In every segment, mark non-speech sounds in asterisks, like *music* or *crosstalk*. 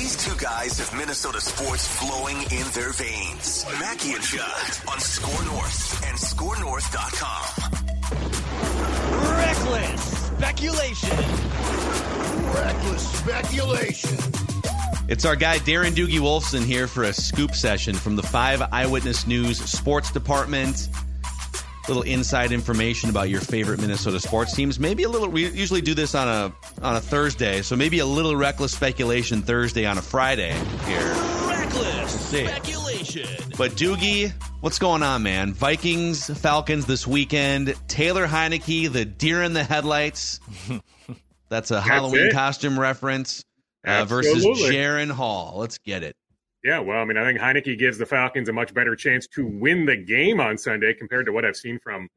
These two guys have Minnesota sports flowing in their veins. Mackie and Judd on Score North and ScoreNorth.com. Reckless speculation. Reckless speculation. It's our guy Darren Doogie Wolfson here for a scoop session from the Five Eyewitness News Sports Department. Little inside information about your favorite Minnesota sports teams. Maybe a little. We usually do this on a on a Thursday, so maybe a little reckless speculation Thursday on a Friday here. Reckless speculation. But Doogie, what's going on, man? Vikings, Falcons this weekend. Taylor Heinicke, the deer in the headlights. *laughs* That's a Halloween it. costume reference uh, versus Jaren Hall. Let's get it. Yeah, well, I mean, I think Heinicke gives the Falcons a much better chance to win the game on Sunday compared to what I've seen from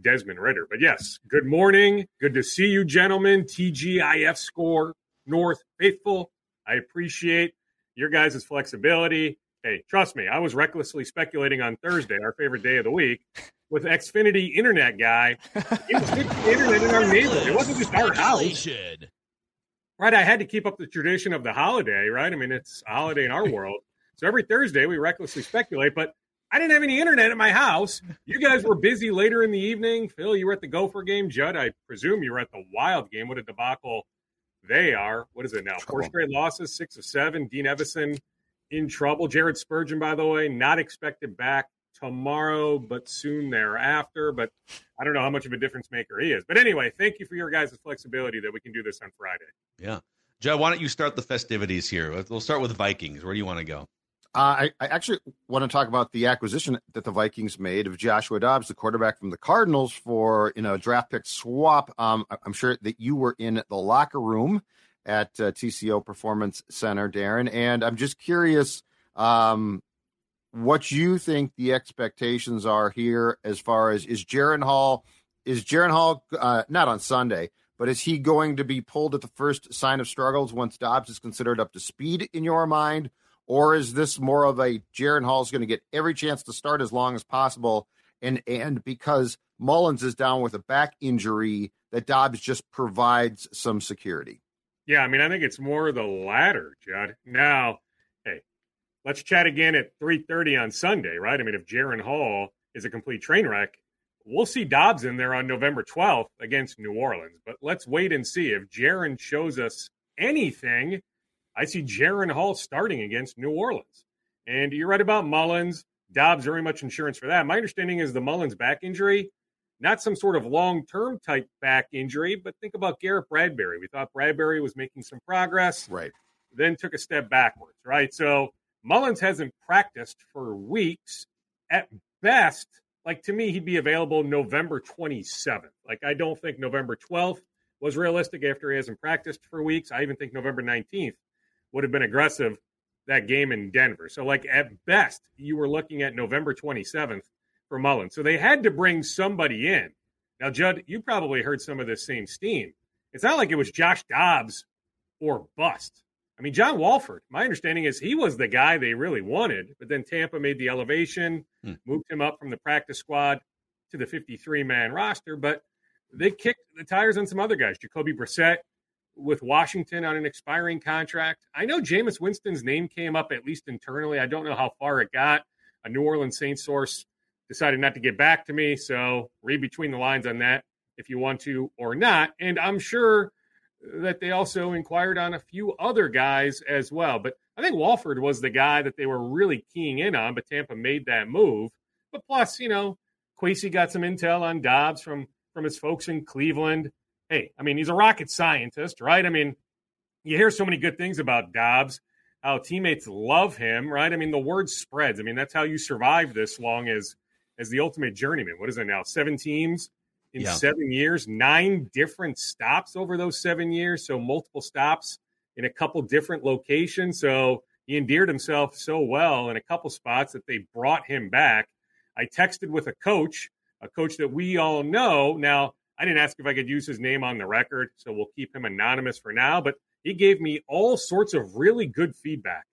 Desmond Ridder. But yes, good morning. Good to see you, gentlemen. TGIF score North faithful. I appreciate your guys' flexibility. Hey, trust me, I was recklessly speculating on Thursday, our favorite day of the week, with Xfinity Internet guy. It was good internet in our neighborhood. It wasn't just our house. Right, I had to keep up the tradition of the holiday, right? I mean, it's a holiday in our world. So every Thursday we recklessly speculate, but I didn't have any internet at my house. You guys were busy later in the evening. Phil, you were at the Gopher game. Judd, I presume you were at the Wild game. What a debacle they are. What is it now? Four straight losses, six of seven. Dean Evason in trouble. Jared Spurgeon, by the way, not expected back tomorrow, but soon thereafter. But I don't know how much of a difference maker he is. But anyway, thank you for your guys' flexibility that we can do this on Friday. Yeah. Joe, why don't you start the festivities here? We'll start with Vikings. Where do you want to go? Uh, I, I actually want to talk about the acquisition that the Vikings made of Joshua Dobbs, the quarterback from the Cardinals, for you know draft pick swap. Um, I- I'm sure that you were in the locker room at uh, TCO Performance Center, Darren, and I'm just curious um, what you think the expectations are here as far as is Jaren Hall is Jaren Hall uh, not on Sunday, but is he going to be pulled at the first sign of struggles once Dobbs is considered up to speed in your mind? Or is this more of a Jaren Hall is going to get every chance to start as long as possible? And and because Mullens is down with a back injury, that Dobbs just provides some security. Yeah, I mean, I think it's more the latter, Judd. Now, hey, let's chat again at 3.30 on Sunday, right? I mean, if Jaren Hall is a complete train wreck, we'll see Dobbs in there on November 12th against New Orleans. But let's wait and see. If Jaren shows us anything, I see Jaren Hall starting against New Orleans. And you're right about Mullens. Dobbs very much insurance for that. My understanding is the Mullens back injury, not some sort of long term type back injury, but think about Garrett Bradbury. We thought Bradbury was making some progress Right. then took a step backwards, right? So Mullens hasn't practiced for weeks. At best, like to me, he'd be available November 27th. Like I don't think November 12th was realistic after he hasn't practiced for weeks. I even think November 19th would have been aggressive that game in Denver. So like at best, you were looking at November 27th for Mullens. So they had to bring somebody in. Now, Judd, you probably heard some of this same steam. It's not like it was Josh Dobbs or bust. I mean, John Wolford, my understanding is he was the guy they really wanted, but then Tampa made the elevation, Hmm. moved him up from the practice squad to the 53 man roster, but they kicked the tires on some other guys. Jacoby Brissett with Washington on an expiring contract. I know Jameis Winston's name came up at least internally. I don't know how far it got. A New Orleans Saints source decided not to get back to me, so read between the lines on that if you want to or not. And I'm sure that they also inquired on a few other guys as well. But I think Wolford was the guy that they were really keying in on, but Tampa made that move. But plus, you know, Kwesi got some intel on Dobbs from from his folks in Cleveland. Hey, I mean, he's a rocket scientist, right? I mean, you hear so many good things about Dobbs, how teammates love him, right? I mean, the word spreads. I mean, that's how you survive this long as as the ultimate journeyman. What is it now? Seven teams in yeah. seven years, nine different stops over those seven years. So multiple stops in a couple different locations. So he endeared himself so well in a couple spots that they brought him back. I texted with a coach, a coach that we all know. Now, I didn't ask if I could use his name on the record, so we'll keep him anonymous for now, but he gave me all sorts of really good feedback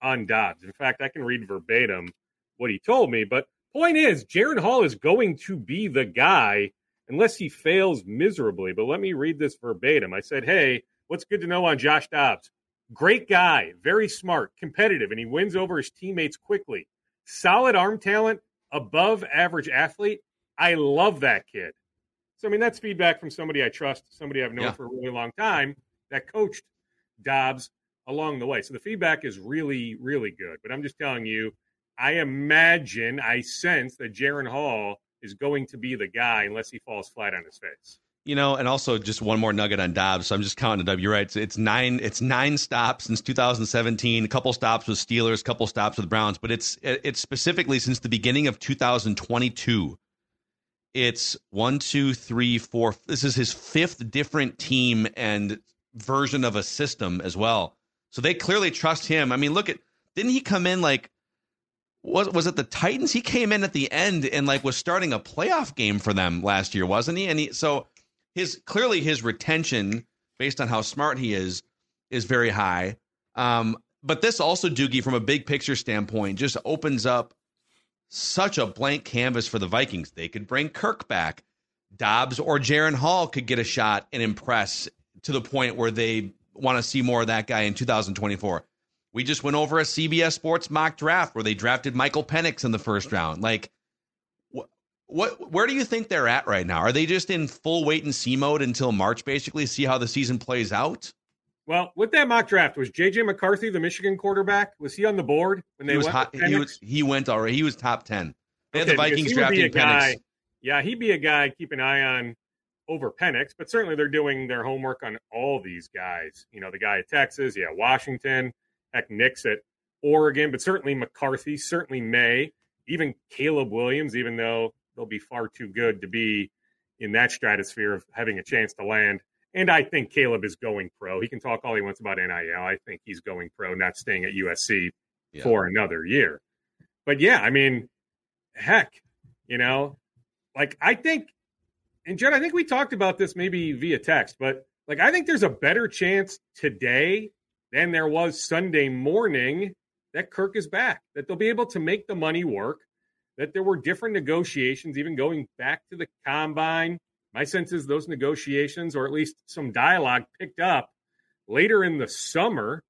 on Dobbs. In fact, I can read verbatim what he told me. But point is, Jaren Hall is going to be the guy unless he fails miserably. But let me read this verbatim. I said, Hey, what's good to know on Josh Dobbs? Great guy, very smart, competitive, and he wins over his teammates quickly. Solid arm talent, above average athlete. I love that kid. So, I mean, that's feedback from somebody I trust, somebody I've known yeah. for a really long time that coached Dobbs along the way. So the feedback is really, really good. But I'm just telling you, I imagine, I sense that Jaren Hall is going to be the guy unless he falls flat on his face. You know, and also just one more nugget on Dobbs. So I'm just counting it up. You're right. It's, it's nine. It's nine stops since 2017. A couple stops with Steelers, a couple stops with Browns, but it's it's specifically since the beginning of 2022. It's one, two, three, four. This is his fifth different team and version of a system as well. So they clearly trust him. I mean, look at didn't he come in like was was it the Titans? He came in at the end and like was starting a playoff game for them last year, wasn't he? And he so his clearly his retention based on how smart he is is very high. Um, but this also Doogie from a big picture standpoint just opens up such a blank canvas for the Vikings. They could bring Kirk back. Dobbs or Jaren Hall could get a shot and impress to the point where they want to see more of that guy in 2024. We just went over a CBS Sports mock draft where they drafted Michael Penix in the first round. Like, what, what, where do you think they're at right now? Are they just in full wait and see mode until March, basically, see how the season plays out? Well, with that mock draft, was JJ McCarthy the Michigan quarterback? Was he on the board when they he was went? Hot, he was. He went already. He was top ten. They okay, had the Vikings drafting Penix. Guy, yeah, he'd be a guy keep an eye on over Penix, but certainly they're doing their homework on all these guys. You know, the guy at Texas, yeah, Washington, heck, Nix at Oregon, but certainly McCarthy, certainly Maye, even Caleb Williams, even though they'll be far too good to be in that stratosphere of having a chance to land. And I think Caleb is going pro. He can talk all he wants about NIL. I think he's going pro, not staying at USC yeah. for another year. But yeah, I mean, heck, you know, like I think and Jed, I think we talked about this maybe via text, but like I think there's a better chance today than there was Sunday morning that Kirk is back, that they'll be able to make the money work, that there were different negotiations, even going back to the combine. My sense is those negotiations, or at least some dialogue, picked up later in the summer,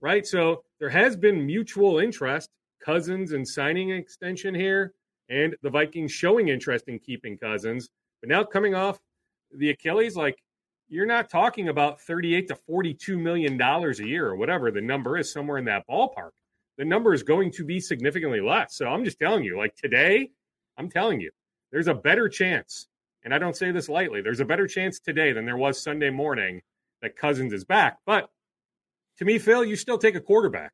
right? So there has been mutual interest, Cousins and signing an extension here, and the Vikings showing interest in keeping Cousins. But now coming off the Achilles, like you're not talking about 38 to 42 million dollars a year or whatever the number is somewhere in that ballpark. The number is going to be significantly less. So I'm just telling you, like today, I'm telling you, there's a better chance, and I don't say this lightly, there's a better chance today than there was Sunday morning that Cousins is back. But to me, Phil, you still take a quarterback.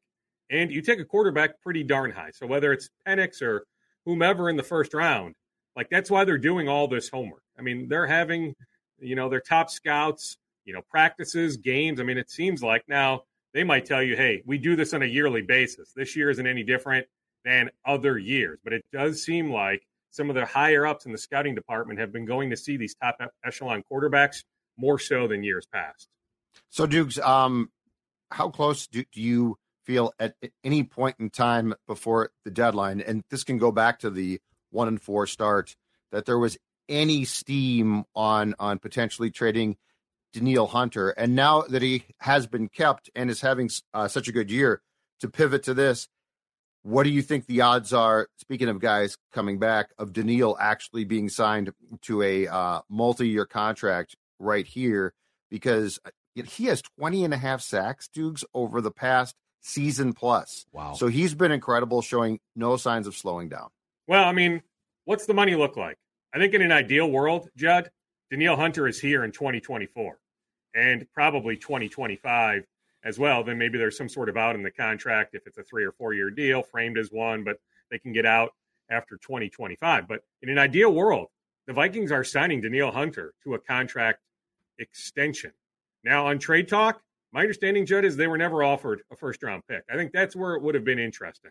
And you take a quarterback pretty darn high. So whether it's Penix or whomever in the first round, like that's why they're doing all this homework. I mean, they're having, you know, their top scouts, you know, practices, games. I mean, it seems like now they might tell you, hey, we do this on a yearly basis. This year isn't any different than other years, but it does seem like some of the higher ups in the scouting department have been going to see these top echelon quarterbacks more so than years past. So, Dukes, um, how close do, do you feel at any point in time before the deadline? And this can go back to the one and four start that there was any steam on on potentially trading Danielle Hunter, and now that he has been kept and is having uh, such a good year, to pivot to this, what do you think the odds are? Speaking of guys coming back, of Danielle actually being signed to a uh, multi-year contract right here, because he has 20 and a half sacks, Dukes, over the past season plus. Wow. So he's been incredible, showing no signs of slowing down. Well, I mean, what's the money look like? I think in an ideal world, Judd, Danielle Hunter is here in 2024 and probably 2025 as well. Then maybe there's some sort of out in the contract if it's a three or four year deal, framed as one, but they can get out after 2025. But in an ideal world, the Vikings are signing Danielle Hunter to a contract extension. Now, on trade talk, my understanding, Judd, is they were never offered a first round pick. I think that's where it would have been interesting.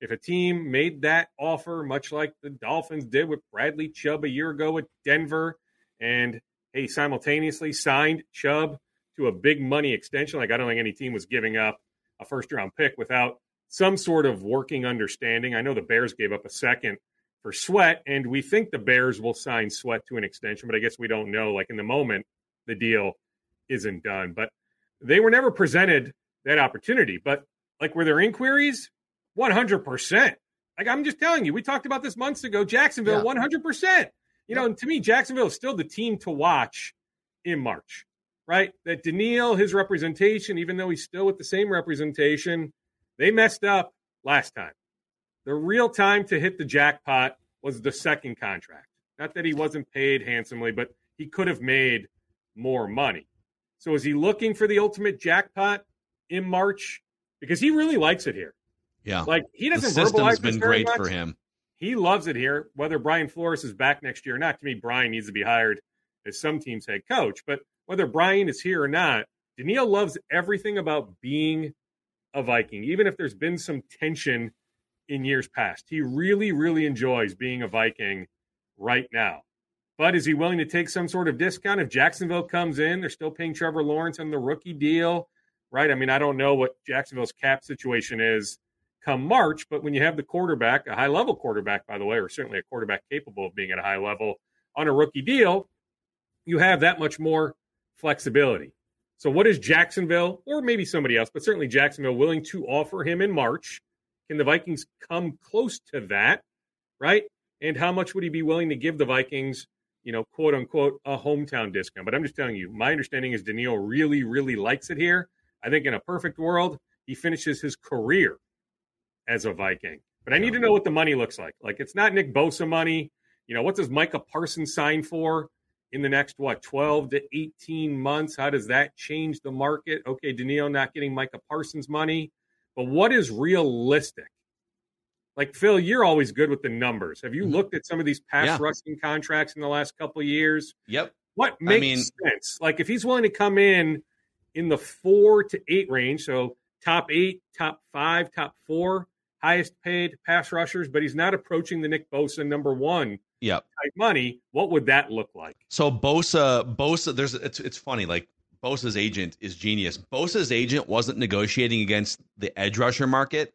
If a team made that offer, much like the Dolphins did with Bradley Chubb a year ago with Denver, and hey, simultaneously signed Chubb to a big money extension, like I don't think any team was giving up a first round pick without some sort of working understanding. I know the Bears gave up a second for Sweat, and we think the Bears will sign Sweat to an extension, but I guess we don't know. Like in the moment, the deal isn't done. But they were never presented that opportunity. But like were there inquiries? 100%. Like I'm just telling you, we talked about this months ago. Jacksonville, Yeah. 100%. You know, and to me, Jacksonville is still the team to watch in March, right? That Danielle, his representation, even though he's still with the same representation, they messed up last time. The real time to hit the jackpot was the second contract. Not that he wasn't paid handsomely, but he could have made more money. So is he looking for the ultimate jackpot in March? Because he really likes it here. Yeah. Like he doesn't system's verbalize been great much. for him. He loves it here. Whether Brian Flores is back next year or not, to me, Brian needs to be hired as some team's head coach. But whether Brian is here or not, Danielle loves everything about being a Viking, even if there's been some tension in years past. He really, really enjoys being a Viking right now. But is he willing to take some sort of discount if Jacksonville comes in? They're still paying Trevor Lawrence on the rookie deal, right? I mean, I don't know what Jacksonville's cap situation is come March, but when you have the quarterback, a high level quarterback, by the way, or certainly a quarterback capable of being at a high level on a rookie deal, you have that much more flexibility. So, what is Jacksonville, or maybe somebody else, but certainly Jacksonville, willing to offer him in March? Can the Vikings come close to that, right? And how much would he be willing to give the Vikings, you know, quote unquote, a hometown discount? But I'm just telling you, my understanding is Danielle really, really likes it here. I think in a perfect world, he finishes his career as a Viking. But I need to know what the money looks like. Like it's not Nick Bosa money. You know, what does Micah Parsons sign for in the next what 12 to 18 months? How does that change the market? Okay, Danielle not getting Micah Parsons money, but what is realistic? Like Phil, you're always good with the numbers. Have you Mhm. looked at some of these pass Yeah. rushing contracts in the last couple of years? Yep. What makes mean- sense? Like if he's willing to come in in the four to eight range, so top eight, top five, top four, highest paid pass rushers, but he's not approaching the Nick Bosa number one Yep. type money. What would that look like? So Bosa, Bosa, there's it's it's funny. Like Bosa's agent is genius. Bosa's agent wasn't negotiating against the edge rusher market.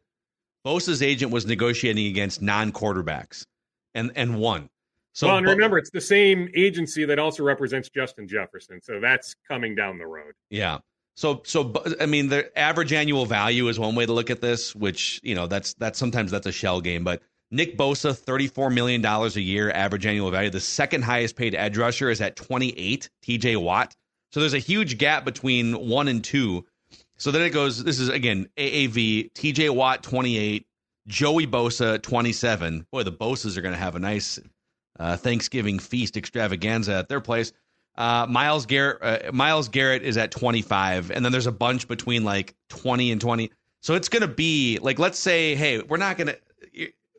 Bosa's agent was negotiating against non-quarterbacks, and and won. So well, and remember, it's the same agency that also represents Justin Jefferson, so that's coming down the road. Yeah. So so I mean the average annual value is one way to look at this, which you know that's that's sometimes that's a shell game, but Nick Bosa, $34 million a year average annual value. The second highest paid edge rusher is at 28, TJ Watt. So there's a huge gap between one and two. So then it goes, this is again AAV, TJ Watt 28, Joey Bosa 27. Boy, the Bosas are going to have a nice uh, Thanksgiving feast extravaganza at their place. Uh, Myles Garrett, uh, Myles Garrett is at 25, and then there's a bunch between like 20 and 20. So it's going to be like, let's say, hey, we're not going to.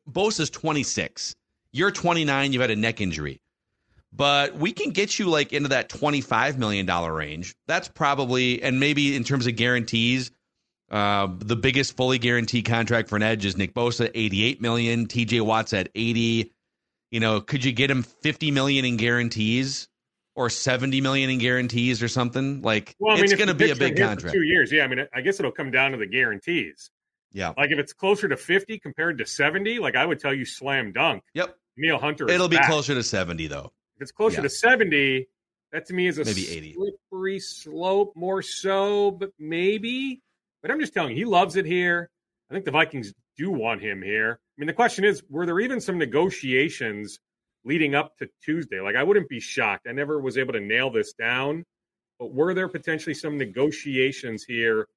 Bosa's 26. You're 29. You've had a neck injury, but we can get you like into that 25 million dollar range. That's probably, and maybe in terms of guarantees, uh, the biggest fully guaranteed contract for an edge is Nick Bosa, 88 million. TJ Watt's at 80. You know, could you get him 50 million in guarantees? or 70 million in guarantees or something like Well, I mean, it's going to be a big contract two years. Yeah, I mean, I guess it'll come down to the guarantees. Yeah Like if it's closer to fifty compared to seventy, like I would tell you, slam dunk. yep Neil Hunter. it'll be closer to 70 though If it's closer Yeah. to seventy, that to me is a Maybe 80. slippery slope, more so, but maybe. But I'm just telling you, he loves it here. I think the Vikings do want him here. I mean, the question is, were there even some negotiations leading up to Tuesday? Like, I wouldn't be shocked. I never was able to nail this down. but were there potentially some negotiations here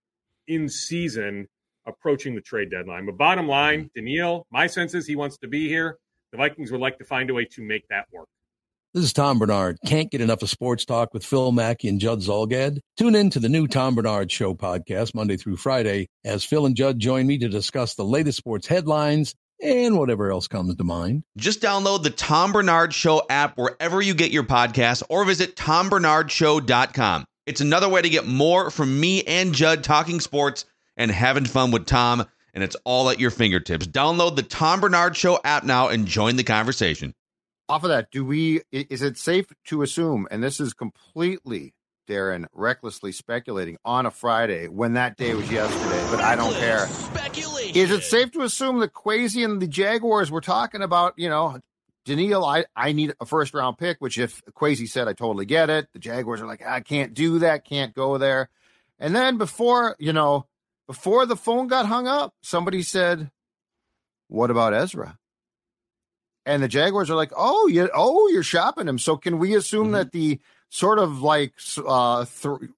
in season approaching the trade deadline? But bottom line, mm. Danielle, my sense is he wants to be here. The Vikings would like to find a way to make that work. This is Tom Barnard. Can't get enough of sports talk with Phil Mackey and Judd Zulgad. Tune in to the new Tom Barnard Show podcast Monday through Friday as Phil and Judd join me to discuss the latest sports headlines and whatever else comes to mind. Just download the Tom Barnard Show app wherever you get your podcasts or visit tombarnardshow.com. It's another way to get more from me and Judd talking sports and having fun with Tom, and it's all at your fingertips. Download the Tom Barnard Show app now and join the conversation off of that, do we? Is it safe to assume? And this is completely Darren recklessly speculating on a Friday when that day was yesterday, but I don't care. Speculation. Is it safe to assume that Kwesi and the Jaguars were talking about, you know, Danielle, I, I need a first round pick, which if Kwesi said, I totally get it. The Jaguars are like, I can't do that, can't go there. And then before, you know, before the phone got hung up, somebody said, What about Ezra? and the Jaguars are like, oh, you, oh, you're shopping him. So can we assume mm-hmm. that the sort of like uh, th-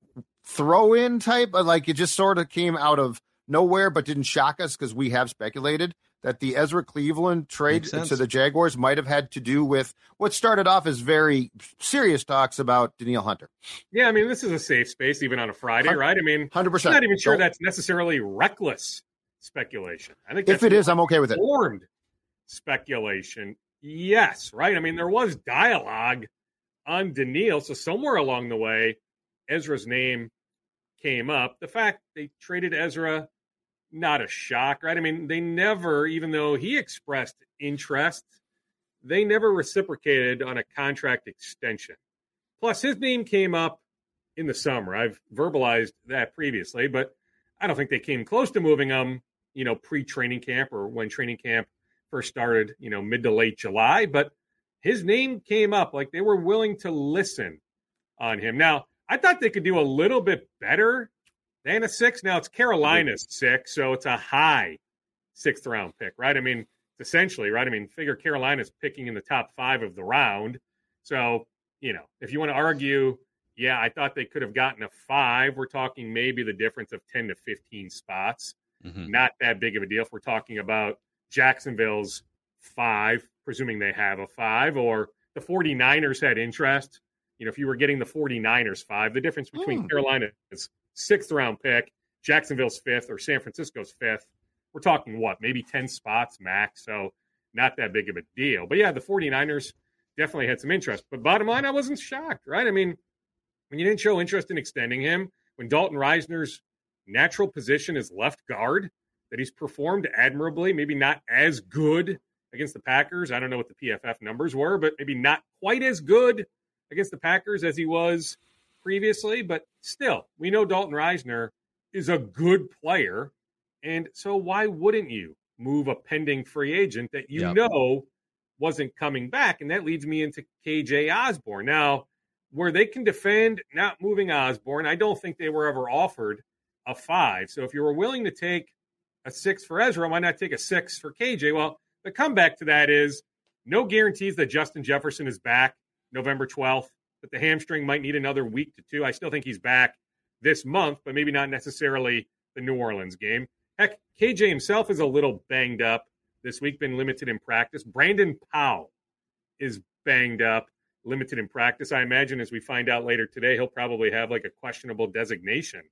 throw in type, like it just sort of came out of nowhere, but didn't shock us because we have speculated that the Ezra Cleveland trade to the Jaguars might have had to do with what started off as very serious talks about Danielle Hunter. Yeah, I mean, this is a safe space even on a Friday, right? I mean, 100%. I'm not even sure that's necessarily reckless speculation. I think if it is, I'm okay with it. Formed speculation. Yes, right. I mean, there was dialogue on Danielle, so somewhere along the way, Ezra's name came up. The fact they traded Ezra, not a shock, right? I mean, they never, even though he expressed interest, they never reciprocated on a contract extension. Plus, his name came up in the summer. I've verbalized that previously, but I don't think they came close to moving him, you know, pre training camp or when training camp first started, you know, mid to late July, but his name came up. Like they were willing to listen on him. Now, I thought they could do a little bit better than a six. Now it's Carolina's six, so it's a high sixth round pick, right? I mean, essentially, right? I mean, figure Carolina's picking in the top five of the round. So, you know, if you want to argue, yeah, I thought they could have gotten a five. We're talking maybe the difference of 10 to 15 spots. Mm-hmm. Not that big of a deal if we're talking about Jacksonville's five, presuming they have a five, or the 49ers had interest. You know, if you were getting the 49ers five, the difference between mm. Carolina's sixth round pick, Jacksonville's fifth, or San Francisco's fifth, we're talking what, maybe 10 spots max. So not that big of a deal. But yeah, the 49ers definitely had some interest. But bottom line, I wasn't shocked, right? I mean, when you didn't show interest in extending him, when Dalton Risner's natural position is left guard, that he's performed admirably, maybe not as good against the Packers. I don't know what the PFF numbers were, but maybe not quite as good against the Packers as he was previously. But still, we know Dalton Risner is a good player. And so why wouldn't you move a pending free agent that you yep. know wasn't coming back? And that leads me into KJ Osborne. Now, where they can defend not moving Osborne, I don't think they were ever offered a five. So if you were willing to take a six for Ezra. Why not take a six for KJ? Well, the comeback to that is no guarantees that Justin Jefferson is back November 12th, but the hamstring might need another week to two. I still think he's back this month, but maybe not necessarily the New Orleans game. Heck, KJ himself is a little banged up this week, been limited in practice. Brandon Powell is banged up, limited in practice. I imagine as we find out later today, he'll probably have like a questionable designation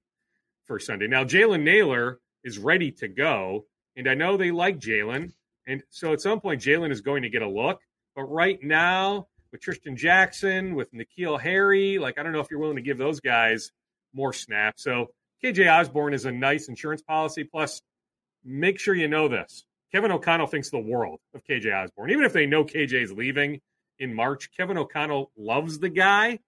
for Sunday. Now, Jalen Nailor is ready to go. And I know they like Jalen. And so at some point, Jalen is going to get a look. But right now, with Trishton Jackson, with N'Keal Harry, like, I don't know if you're willing to give those guys more snaps. So KJ Osborne is a nice insurance policy. Plus, make sure you know this. Kevin O'Connell thinks the world of KJ Osborne. Even if they know KJ is leaving in March, Kevin O'Connell loves the guy.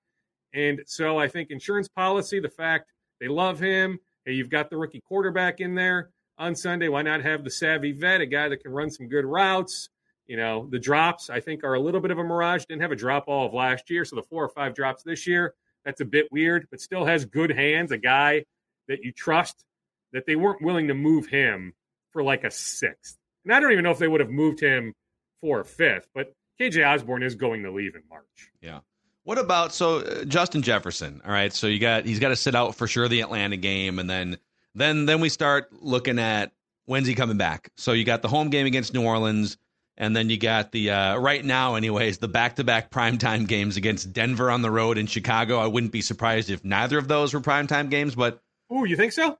And so I think insurance policy, the fact they love him, Hey, you've got the rookie quarterback in there on Sunday. Why not have the savvy vet, a guy that can run some good routes? You know, the drops, I think, are a little bit of a mirage. Didn't have a drop all of last year. So the four or five drops this year, that's a bit weird, but still has good hands, a guy that you trust, that they weren't willing to move him for like a sixth. And I don't even know if they would have moved him for a fifth, but KJ Osborne is going to leave in March. Yeah. What about so uh, Justin Jefferson? All right, so you got he's got to sit out for sure the Atlanta game, and then then then we start looking at when's he coming back. So you got the home game against New Orleans, and then you got the uh, right now, anyways, the back to back primetime games against Denver on the road and Chicago. I wouldn't be surprised if neither of those were primetime games, but oh, you think so?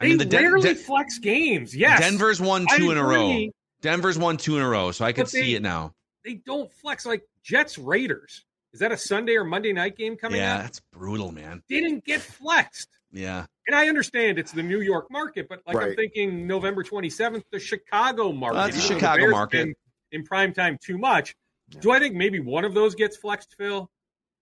I mean the Den- rarely Den- flex games. Yes, Denver's won I two in a row. Denver's won two in a row, so I could But they- see it now. They don't flex like Jets Raiders. Is that a Sunday or Monday night game coming Yeah, up? that's brutal, man. Didn't get flexed. Yeah. And I understand it's the New York market, but like I'm thinking November 27th, the Chicago market. Well, that's a even though the Chicago Bears market. been In prime time, too much. Do I think maybe one of those gets flexed, Phil?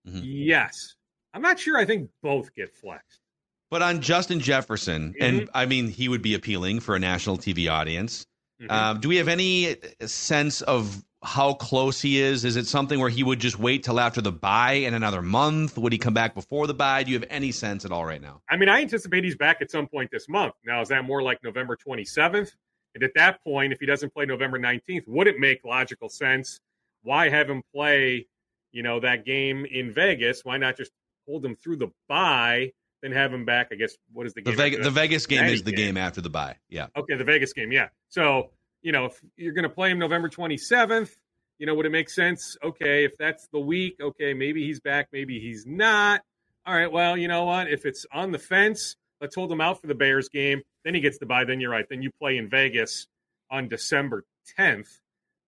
Mhm. Yes. I'm not sure. I think both get flexed. But on Justin Jefferson, Mm-hmm. and I mean, he would be appealing for a national TV audience. Mhm. Um, do we have any sense of how close he is? Is it something where he would just wait till after the bye in another month? Would he come back before the bye? Do you have any sense at all right now? I mean, I anticipate he's back at some point this month. Now, is that more like November 27th? And at that point, if he doesn't play November 19th, would it make logical sense? Why have him play, you know, that game in Vegas? Why not just hold him through the bye, then have him back? I guess what is the The, game? Vegas, after the? Vegas game is the game after the bye. Yeah. Okay, the Vegas game, yeah. So, you know, if you're going to play him November 27th, you know, would it make sense? Okay, if that's the week, okay, maybe he's back, maybe he's not. All right, well, you know what? If it's on the fence, let's hold him out for the Bears game. Then he gets the bye. Then you're right. Then you play in Vegas on December 10th.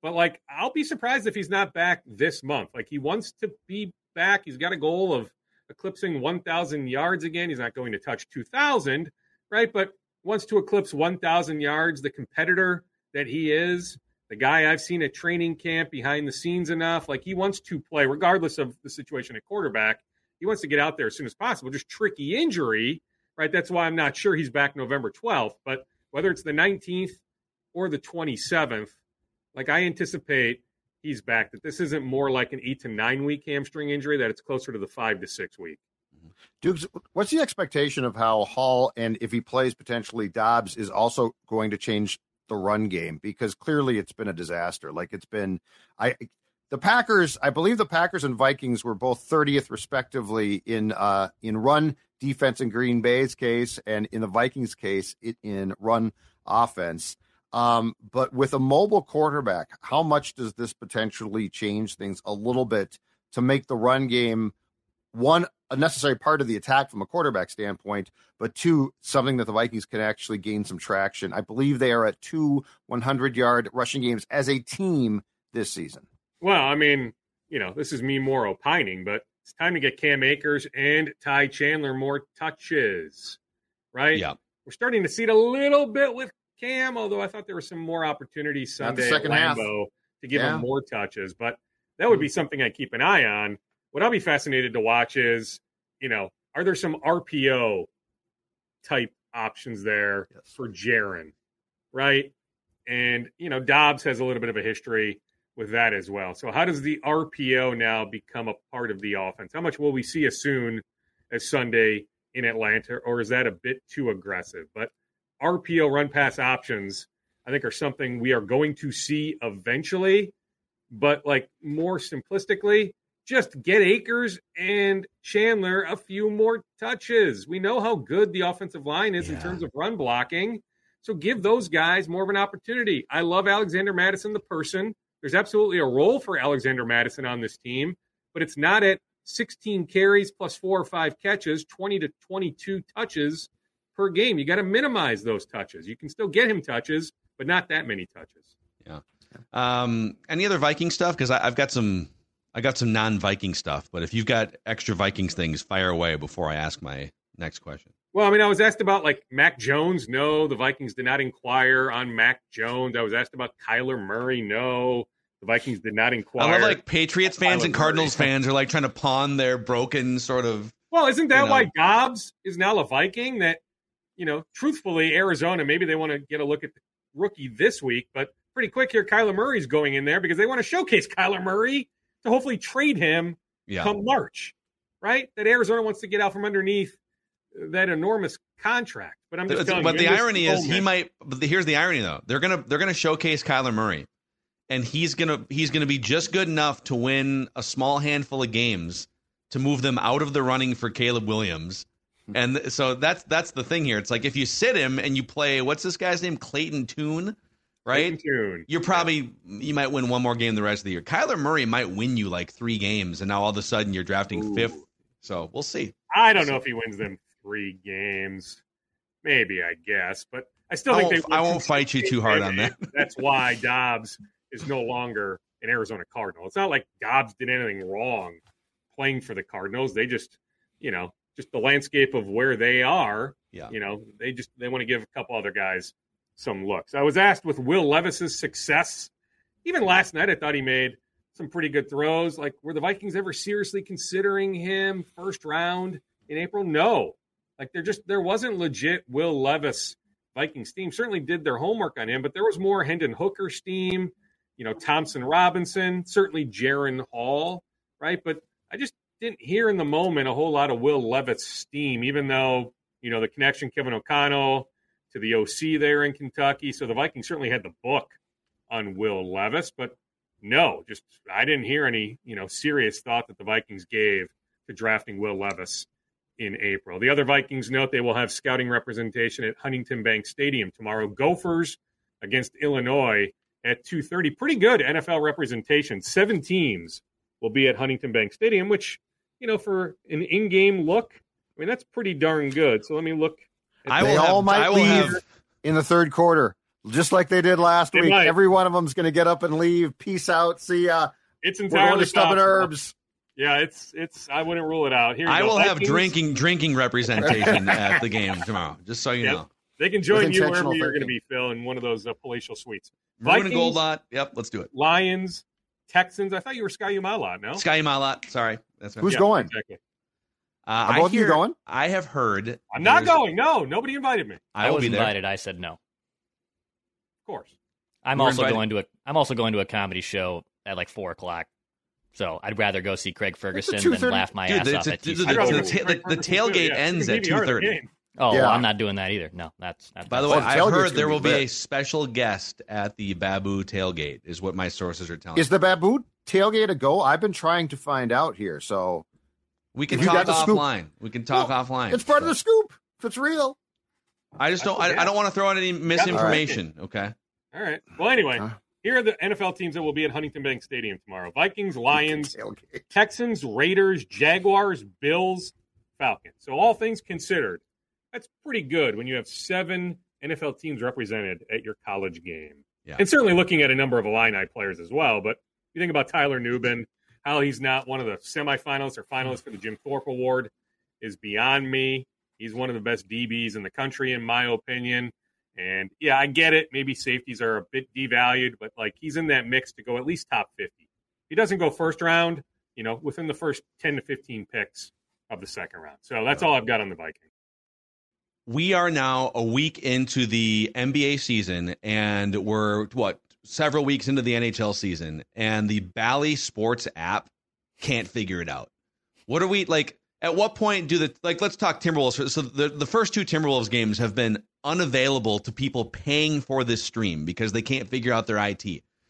But, like, I'll be surprised if he's not back this month. Like, he wants to be back. He's got a goal of eclipsing 1,000 yards again. He's not going to touch 2,000, right? But wants to eclipse 1,000 yards. The competitor that he is, the guy I've seen at training camp behind the scenes enough, like he wants to play, regardless of the situation at quarterback. He wants to get out there as soon as possible. Just tricky injury, right? That's why I'm not sure he's back November 12th. But whether it's the 19th or the 27th, like I anticipate he's back. That this isn't more like an eight to nine week hamstring injury, that it's closer to the five to six week. Mm-hmm. Dukes, what's the expectation of how Hall and if he plays potentially Dobbs is also going to change the run game? Because clearly it's been a disaster. Like it's been, I the Packers, I believe the Packers and Vikings were both 30th respectively in uh in run defense in Green Bay's case and in the Vikings case it, in run offense. Um, but with a mobile quarterback, how much does this potentially change things a little bit to make the run game one a necessary part of the attack from a quarterback standpoint, but two something that the Vikings can actually gain some traction. I believe they are at two 100 yard rushing games as a team this season. Well, I mean, you know, this is me more opining, but it's time to get Cam Akers and Ty Chandler more touches, right? Yeah. We're starting to see it a little bit with Cam, although I thought there were some more opportunities Not the Sunday at second half. Lambeau to give Yeah. him more touches, but that would be mm. something I keep an eye on. What I'll be fascinated to watch is, you know, are there some RPO type options there Yes. for Jaren, right? And you know, Dobbs has a little bit of a history with that as well. So how does the RPO now become a part of the offense? How much will we see as soon as Sunday in Atlanta, or is that a bit too aggressive? But RPO run pass options, I think, are something we are going to see eventually. But like more simplistically, just get Akers and Chandler a few more touches. We know how good the offensive line is in terms of run blocking. So give those guys more of an opportunity. I love Alexander Mattison, the person. There's absolutely a role for Alexander Mattison on this team, but it's not at 16 carries plus four or five catches, 20 to 22 touches per game. You got to minimize those touches. You can still get him touches, but not that many touches. Um, any other Viking stuff? Because I've got some, I got some non-Viking stuff. But if you've got extra Vikings things, fire away before I ask my next question. Well, I mean, I was asked about like Mac Jones. No, the Vikings did not inquire on Mac Jones. I was asked about Kyler Murray. No, the Vikings did not inquire. I love like Patriots fans Kyler and Cardinals Murray. *laughs* fans are like trying to pawn their broken sort of. Well, isn't that you know. why Dobbs is now a Viking? That you know, truthfully, Arizona maybe they want to get a look at the rookie this week, but pretty quick here, Kyler Murray's going in there because they want to showcase Kyler Murray to hopefully trade him Yeah. come March, right? That Arizona wants to get out from underneath that enormous contract. But I'm just telling but you, the irony is he might. But the, here's the irony though. They're gonna they're gonna showcase Kyler Murray, and he's gonna he's gonna be just good enough to win a small handful of games to move them out of the running for Caleb Williams. And so that's that's the thing here. It's like if you sit him and you play what's this guy's name, Clayton Tune, right? You're probably you might win one more game the rest of the year. Kyler Murray might win you like three games, and now all of a sudden you're drafting Ooh. fifth. So we'll see. I don't know if he wins them three games. Maybe, I guess, but I still I think won't- they. I won't fight you too hard on that. *laughs* That's why Dobbs is no longer an Arizona Cardinal. It's not like Dobbs did anything wrong playing for the Cardinals. They just, you know, just the landscape of where they are. Yeah. You know, they just they want to give a couple other guys some looks. I was asked with Will Levis's success. Even last night, I thought he made some pretty good throws. Like, were the Vikings ever seriously considering him first round in April? No. Like, there just there wasn't legit Will Levis Vikings team. Certainly did their homework on him, but there was more Hendon Hooker steam. You know, Thompson Robinson, certainly Jaren Hall, right? But I just didn't hear in the moment a whole lot of Will Levis steam, even though you know the connection Kevin O'Connell to the OC there in Kentucky. So the Vikings certainly had the book on Will Levis, but no, just I didn't hear any you know serious thought that the Vikings gave to drafting Will Levis in April. The other Vikings note they will have scouting representation at Huntington Bank Stadium tomorrow. Gophers against Illinois at 2:30. Pretty good NFL representation. Seven teams will be at Huntington Bank Stadium, which you know for an in-game look, I mean that's pretty darn good. So let me look. At I They all have, might I leave. have in the third quarter, just like they did last They week. might. Every one of them's going to get up and leave. Peace out. See ya. It's We're entirely to Stubborn possible. Herbs. Yeah, it's it's. I wouldn't rule it out. Here, I go. will have drinking drinking representation *laughs* at the game tomorrow. Just so you Yep. know. They can join you intentional wherever you're going to be, Phil, in one of those uh, palatial suites. Maroon and Vikings- gold lot. Yep, let's do it. Lions, Texans. I thought you were Sky Umala. No, Sky Malot. Sorry, that's right. Who's Yeah, going? Exactly. Uh, Are I both of you hear- going? I have heard. I'm not going. No, nobody invited me. I I was be invited. I said no. Of course. I'm You were also invited? going to a I'm also going to a comedy show at like four o'clock. So I'd rather go see Craig Ferguson than laugh my Dude, ass off the, at the, TCU. the, the, go ta- to the, the Ferguson too, tailgate yeah. ends at can DVR two the thirty. game. oh, Yeah. well, I'm not doing that either. No, that's, that's By the way, the I've heard there will be lit. a special guest at the Babu tailgate. Is what my sources are telling. Is me. the Babu tailgate a go? I've been trying to find out here. So we can if talk got the scoop- offline. We can talk Well, offline. it's part of the scoop. If it's real. I just don't. That's I. I don't want to throw out any misinformation. Okay. All right. Well, anyway, here are the NFL teams that will be at Huntington Bank Stadium tomorrow: Vikings, Lions, Tailgate. Texans, Raiders, Jaguars, Bills, Falcons. So all things considered, that's pretty good when you have seven NFL teams represented at your college game. Yeah. And certainly looking at a number of Illini players as well. But you think about Tyler Nubin, how he's not one of the semifinalists or finalists for the Jim Thorpe Award is beyond me. He's one of the best DBs in the country, in my opinion. And yeah, I get it. Maybe safeties are a bit devalued, but like he's in that mix to go at least top 50. He doesn't go first round, you know, within the first 10 to 15 picks of the second round. So that's all I've got on the Vikings. we are now a week into the NBA season, and we're what several weeks into the NHL season, and the Bally Sports app can't figure it out. What are we like? At what point do the like? Let's talk Timberwolves. So the the first two Timberwolves games have been unavailable to people paying for this stream because they can't figure out their IT.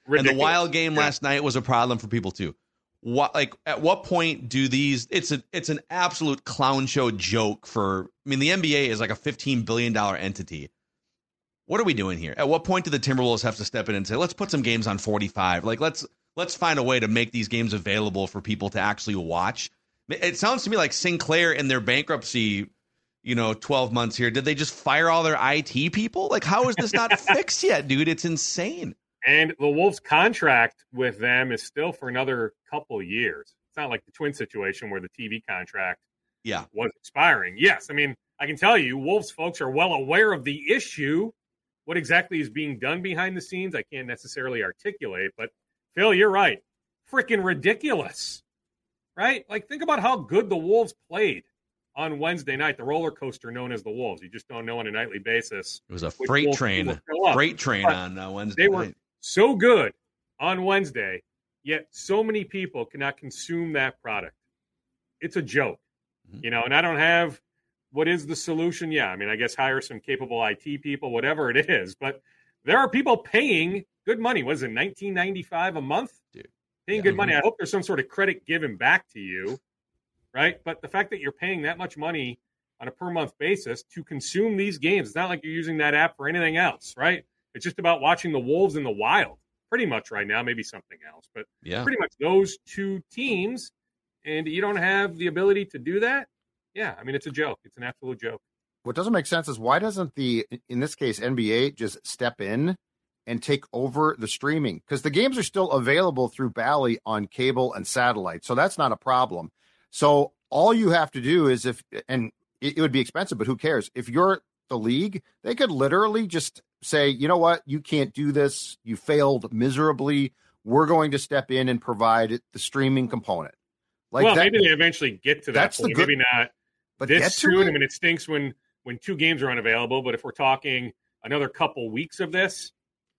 And the Wild game Yeah. last night was a problem for people too. What like at what point do these? It's a it's an absolute clown show joke for. I mean, the NBA is like a fifteen billion dollar entity. What are we doing here? At what point do the Timberwolves have to step in and say, let's put some games on forty five? Like let's let's find a way to make these games available for people to actually watch. It sounds to me like Sinclair in their bankruptcy, you know, twelve months here. Did they just fire all their IT people? Like, how is this not *laughs* fixed yet, dude? It's insane. And the Wolves' contract with them is still for another couple years. It's not like the twin situation where the TV contract Yeah. was expiring. Yes, I mean, I can tell you, Wolves folks are well aware of the issue. What exactly is being done behind the scenes, I can't necessarily articulate, but Phil, you're right. Freaking ridiculous. Right? Like, think about how good the Wolves played on Wednesday night, the roller coaster known as the Wolves. You just don't know on a nightly basis. It was a freight train, will show up. freight train But on uh, Wednesday They were night. so good on Wednesday, yet so many people cannot consume that product. It's a joke, Mhm. you know. And I don't have what is the solution. Yeah, I mean, I guess hire some capable IT people, whatever it is. But there are people paying good money. Was it nineteen ninety five a month? Dude. paying Yeah. good money. Mm-hmm. I hope there's some sort of credit given back to you, right? But the fact that you're paying that much money on a per month basis to consume these games, it's not like you're using that app for anything else, right? It's just about watching the Wolves in the wild, pretty much right now. Maybe something else, but Yeah. pretty much those two teams. And you don't have the ability to do that. Yeah, I mean it's a joke. It's an absolute joke. What doesn't make sense is why doesn't the in this case NBA just step in and take over the streaming because the games are still available through Bally on cable and satellite, so that's not a problem. So all you have to do is if and it, it would be expensive, but who cares? If you're the league, they could literally just say, you know what, you can't do this. You failed miserably. We're going to step in and provide the streaming component. Like well, that, maybe they eventually get to that that's the point. good- maybe not but this get to soon. it. I mean, it stinks when when two games are unavailable. But if we're talking another couple weeks of this,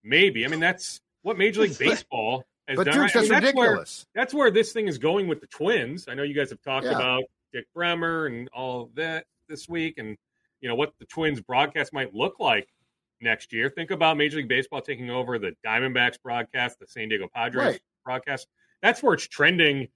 maybe. I mean, that's what Major League *laughs* Baseball has But done. dude, right? I that's mean, where ridiculous. that's where this thing is going with the Twins. I know you guys have talked Yeah. about Dick Bremer and all that this week, and you know what the Twins broadcast might look like next year. Think about Major League Baseball taking over the Diamondbacks broadcast, the San Diego Padres Right. broadcast. That's where it's trending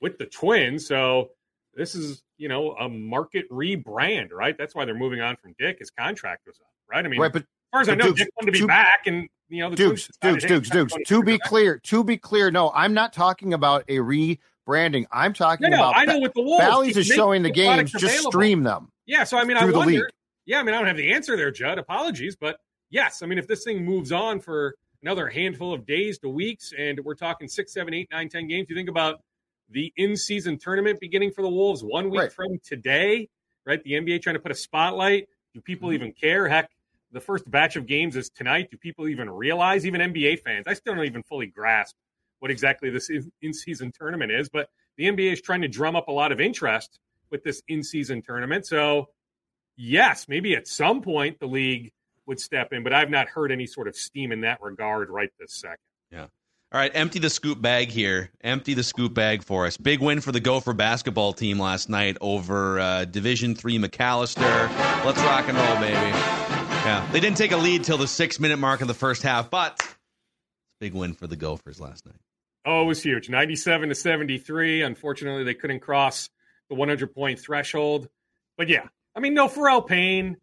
with the Twins. So this is you know a market rebrand, right? That's why they're moving on from Dick. His contract was up, right? I mean, right, but as far as I know, Dukes, Dick wanted to be back, and you know the Dukes, Dukes, Dukes, Dukes. To be back. clear, to be clear, no, I'm not talking about a rebranding. I'm talking No, no, about I know what the Wolves, Bally's is showing the games. Just available. stream them. Yeah, so I mean, I wonder. Yeah, I mean, I don't have the answer there, Judd. Apologies, but yes, I mean, if this thing moves on for another handful of days to weeks, and we're talking six, seven, eight, nine, ten games, you think about the in-season tournament beginning for the Wolves one week Right. from today, right? The NBA trying to put a spotlight. Do people Mm-hmm. even care? Heck, the first batch of games is tonight. Do people even realize? Even NBA fans, I still don't even fully grasp what exactly this in- in-season tournament is, but the NBA is trying to drum up a lot of interest with this in-season tournament. So, yes, maybe at some point the league would step in, but I've not heard any sort of steam in that regard right this second. All right, empty the scoop bag here. Empty the scoop bag for us. Big win for the Gopher basketball team last night over uh, Division Three Macalester. Let's rock and roll, baby. Yeah, they didn't take a lead till the six minute mark of the first half, but big win for the Gophers last night. Oh, it was huge. 97 to 73. Unfortunately, they couldn't cross the 100 point threshold. But yeah, I mean, no Pharrel Payne,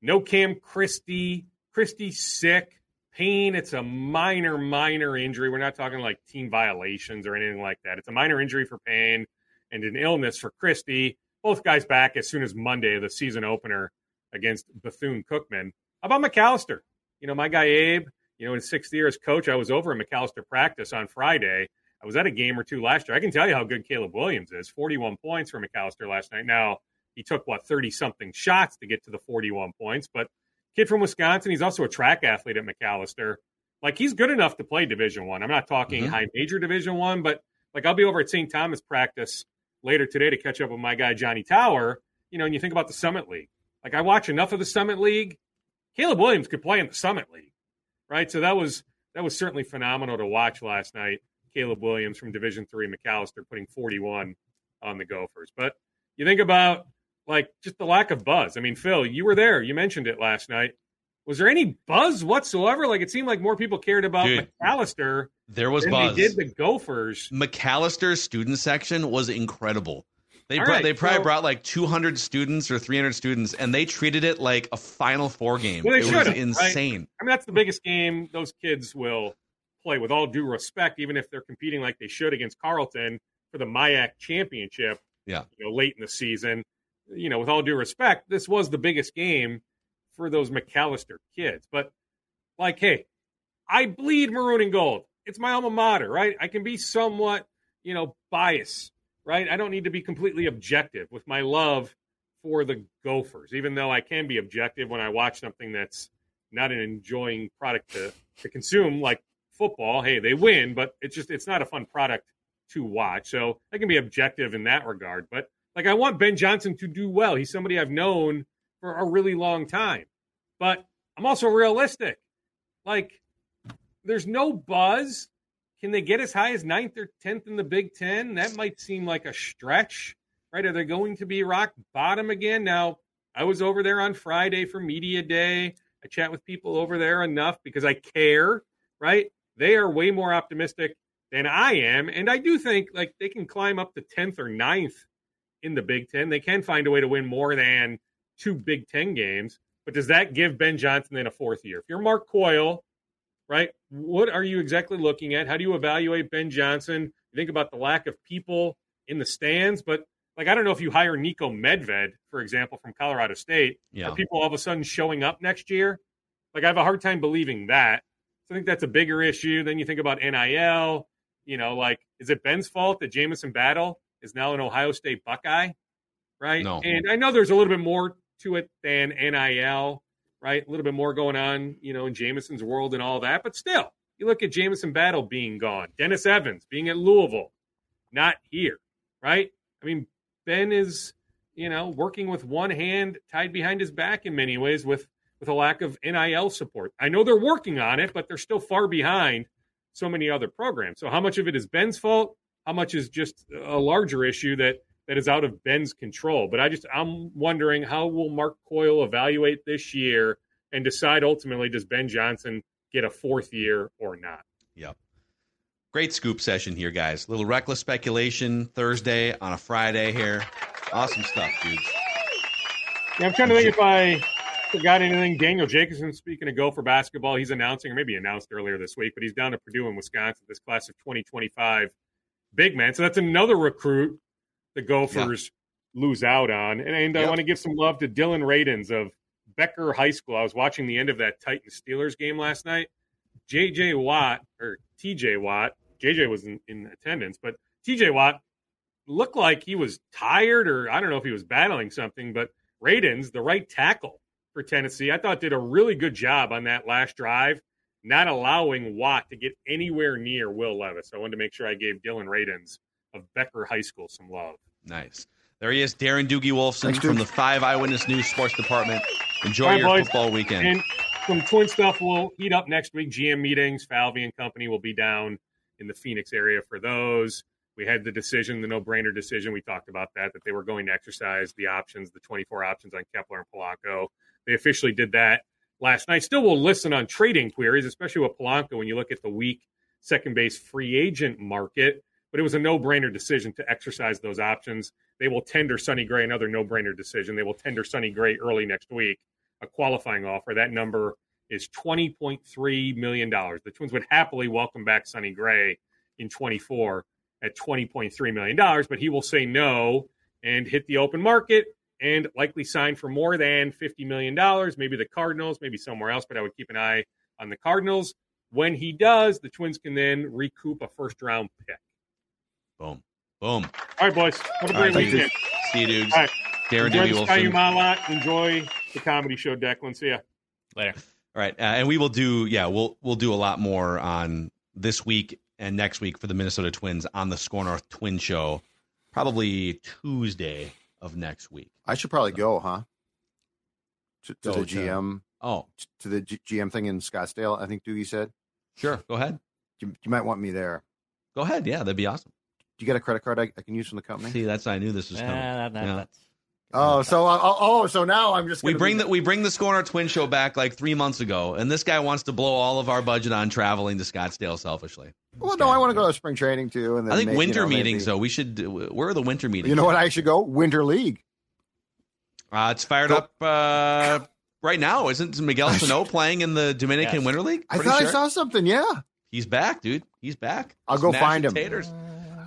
no Cam Christie. Christie's sick. Payne, it's a minor, minor injury. We're not talking like team violations or anything like that. It's a minor injury for Payne and an illness for Christie. Both guys back as soon as Monday, the season opener against Bethune Cookman. How about Macalester? You know, my guy Abe, you know, in sixth year as coach, I was over at Macalester practice on Friday. I was at a game or two last year. I can tell you how good Caleb Williams is. 41 points for Macalester last night. Now, he took, what, 30 something shots to get to the 41 points, but kid from Wisconsin, he's also a track athlete at Macalester. Like, he's good enough to play Division One. I'm not talking Mhm. high major Division One, but like, I'll be over at St. Thomas practice later today to catch up with my guy, Johnny Tauer. You know, and you think about the Summit League. Like, I watch enough of the Summit League. Caleb Williams could play in the Summit League, right? So that was that was certainly phenomenal to watch last night. Caleb Williams from Division Three Macalester putting 41 on the Gophers. But you think about like just the lack of buzz. I mean, Phil, you were there. You mentioned it last night. Was there any buzz whatsoever? Like it seemed like more people cared about Dude, Macalester There was than buzz. they did the Gophers. Macalester's student section was incredible. They All brought, right, they probably so- brought like 200 students or 300 students, and they treated it like a Final Four game. Well, it was should've, right? insane. I mean, that's the biggest game those kids will play. With all due respect, even if they're competing like they should against Carleton for the MIAC championship, Yeah. you know, late in the season. You know, with all due respect, this was the biggest game for those Macalester kids. But like, hey, I bleed maroon and gold. It's my alma mater, right? I can be somewhat, you know, biased, right? I don't need to be completely objective with my love for the Gophers, even though I can be objective when I watch something that's not an enjoying product to, to consume, like football. Hey, they win, but it's just it's not a fun product to watch. So I can be objective in that regard. But like I want Ben Johnson to do well. He's somebody I've known for a really long time. But I'm also realistic. Like there's no buzz. Can they get as high as ninth or tenth in the Big Ten? That might seem like a stretch, right? Are they going to be rock bottom again? Now, I was over there on Friday for media day. I chat with people over there enough because I care, right? they are way more optimistic than I am. And I do think like they can climb up to 10th or 9th in the Big Ten. They can find a way to win more than two Big Ten games. But does that give Ben Johnson then a fourth year? If you're Mark Coyle, right, what are you exactly looking at? How do you evaluate Ben Johnson? You think about the lack of people in the stands, but like I don't know if you hire Nico Medved, for example, from Colorado State, Yeah. are people all of a sudden showing up next year? Like I have a hard time believing that. So I think that's a bigger issue. Then you think about NIL. You know, like is it Ben's fault that Jamison Battle is now an Ohio State Buckeye? Right. No. And I know there's a little bit more to it than NIL, right? A little bit more going on, you know, in Jamison's world and all that. But still, you look at Jamison Battle being gone, Dennis Evans being at Louisville, not here, right? I mean, Ben is, you know, working with one hand tied behind his back in many ways with with a lack of NIL support. I know they're working on it, but they're still far behind so many other programs. So how much of it is Ben's fault? How much is just a larger issue that that is out of Ben's control? But I just I'm wondering how will Mark Coyle evaluate this year and decide ultimately does Ben Johnson get a fourth year or not? Yep. Great scoop session here, guys. little reckless speculation Thursday on a Friday here. Awesome stuff, dudes. Yeah, I'm trying to think if I forgot anything. Daniel Jacobsen, speaking of Gopher basketball, he's announcing, or maybe announced earlier this week, but he's down to Purdue in Wisconsin, this class of 2025 big man. So that's another recruit the Gophers lose out on. And, and I want to give some love to Dillon Radunz of Becker High School. I was watching the end of that Titans Steelers game last night. JJ Watt, or TJ Watt, JJ was in, in attendance, but TJ Watt looked like he was tired or I don't know if he was battling something, but Radens, the right tackle for Tennessee, I thought did a really good job on that last drive, not allowing Watt to get anywhere near Will Levis. I wanted to make sure I gave Dillon Radunz of Becker High School some love. Nice. There he is, Darren Doogie Wolfson Thanks, from the Five Eyewitness News Sports Department. Enjoy All right, your boys. football weekend. And some twin stuff will heat up next week. GM meetings, Falvey and company will be down in the Phoenix area for those. We had the decision, the no-brainer decision. We talked about that, that they were going to exercise the options, the 24 options on Kepler and Polanco. They officially did that last night. Still will listen on trading queries, especially with Polanco when you look at the weak second base free agent market. But it was a no-brainer decision to exercise those options. They will tender Sonny Gray another no-brainer decision. They will tender Sonny Gray early next week a qualifying offer. That number is $20.3 million. The Twins would happily welcome back Sonny Gray in 24 at $20.3 million, but he will say no and hit the open market and likely sign for more than $50 million. Maybe the Cardinals, maybe somewhere else, but I would keep an eye on the Cardinals. When he does, the Twins can then recoup a first round pick. Boom. Boom. All right, boys. Have a All right, great thank you. weekend. See you, dudes. All right. Darren Enjoy Doogie the Sky Wolfson. Umala. Enjoy the comedy show, Declan. See ya. Later. All right, uh, and we will do yeah, we'll we'll do a lot more on this week and next week for the Minnesota Twins on the SKOR North Twin Show, probably Tuesday of next week. I should probably go, huh? To, to Go the to- GM, Oh, to the G- GM thing in Scottsdale. I think Doogie said sure, go ahead, you, you might want me there. go ahead. Yeah, that'd be awesome. Do you get a credit card I, I can use from the company? See, that's I knew this was coming. that- that- Yeah. that's- Oh, so uh, oh, oh, so now I'm just We bring be- the we bring the SKOR North Twin Show back like three months ago, and this guy wants to blow all of our budget on traveling to Scottsdale selfishly. Well, no, I want to go to spring training too, and then I think may- you winter know, maybe- meetings though. We should. Where are the winter meetings? You know what? I should go Winter League. Uh, it's fired Go- up uh, right now. Isn't Miguel *laughs* Sano playing in the Dominican Yes. Winter League? I thought sure. I saw something. Yeah, He's back, dude. He's back. I'll go find him. Taters.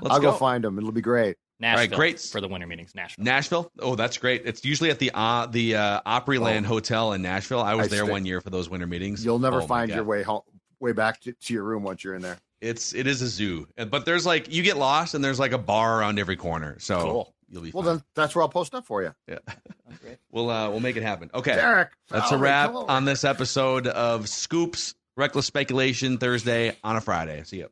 Let's I'll go. go. find him. It'll be great. Nashville great. for the winter meetings. Nashville. Nashville. Oh, that's great. It's usually at the uh, the uh, Opryland Oh. Hotel in Nashville. I was I there stay- one year for those winter meetings. You'll never Oh, find your way home, way back to, to your room once you're in there. It's it is a zoo, but there's like you get lost and there's like a bar around every corner. So Cool. you'll be Well, fine. then that's where I'll post up for you. Yeah. *laughs* we'll uh, we'll make it happen. Okay. Derek, That's a wrap on this episode of Scoops Reckless Speculation Thursday on a Friday. See you.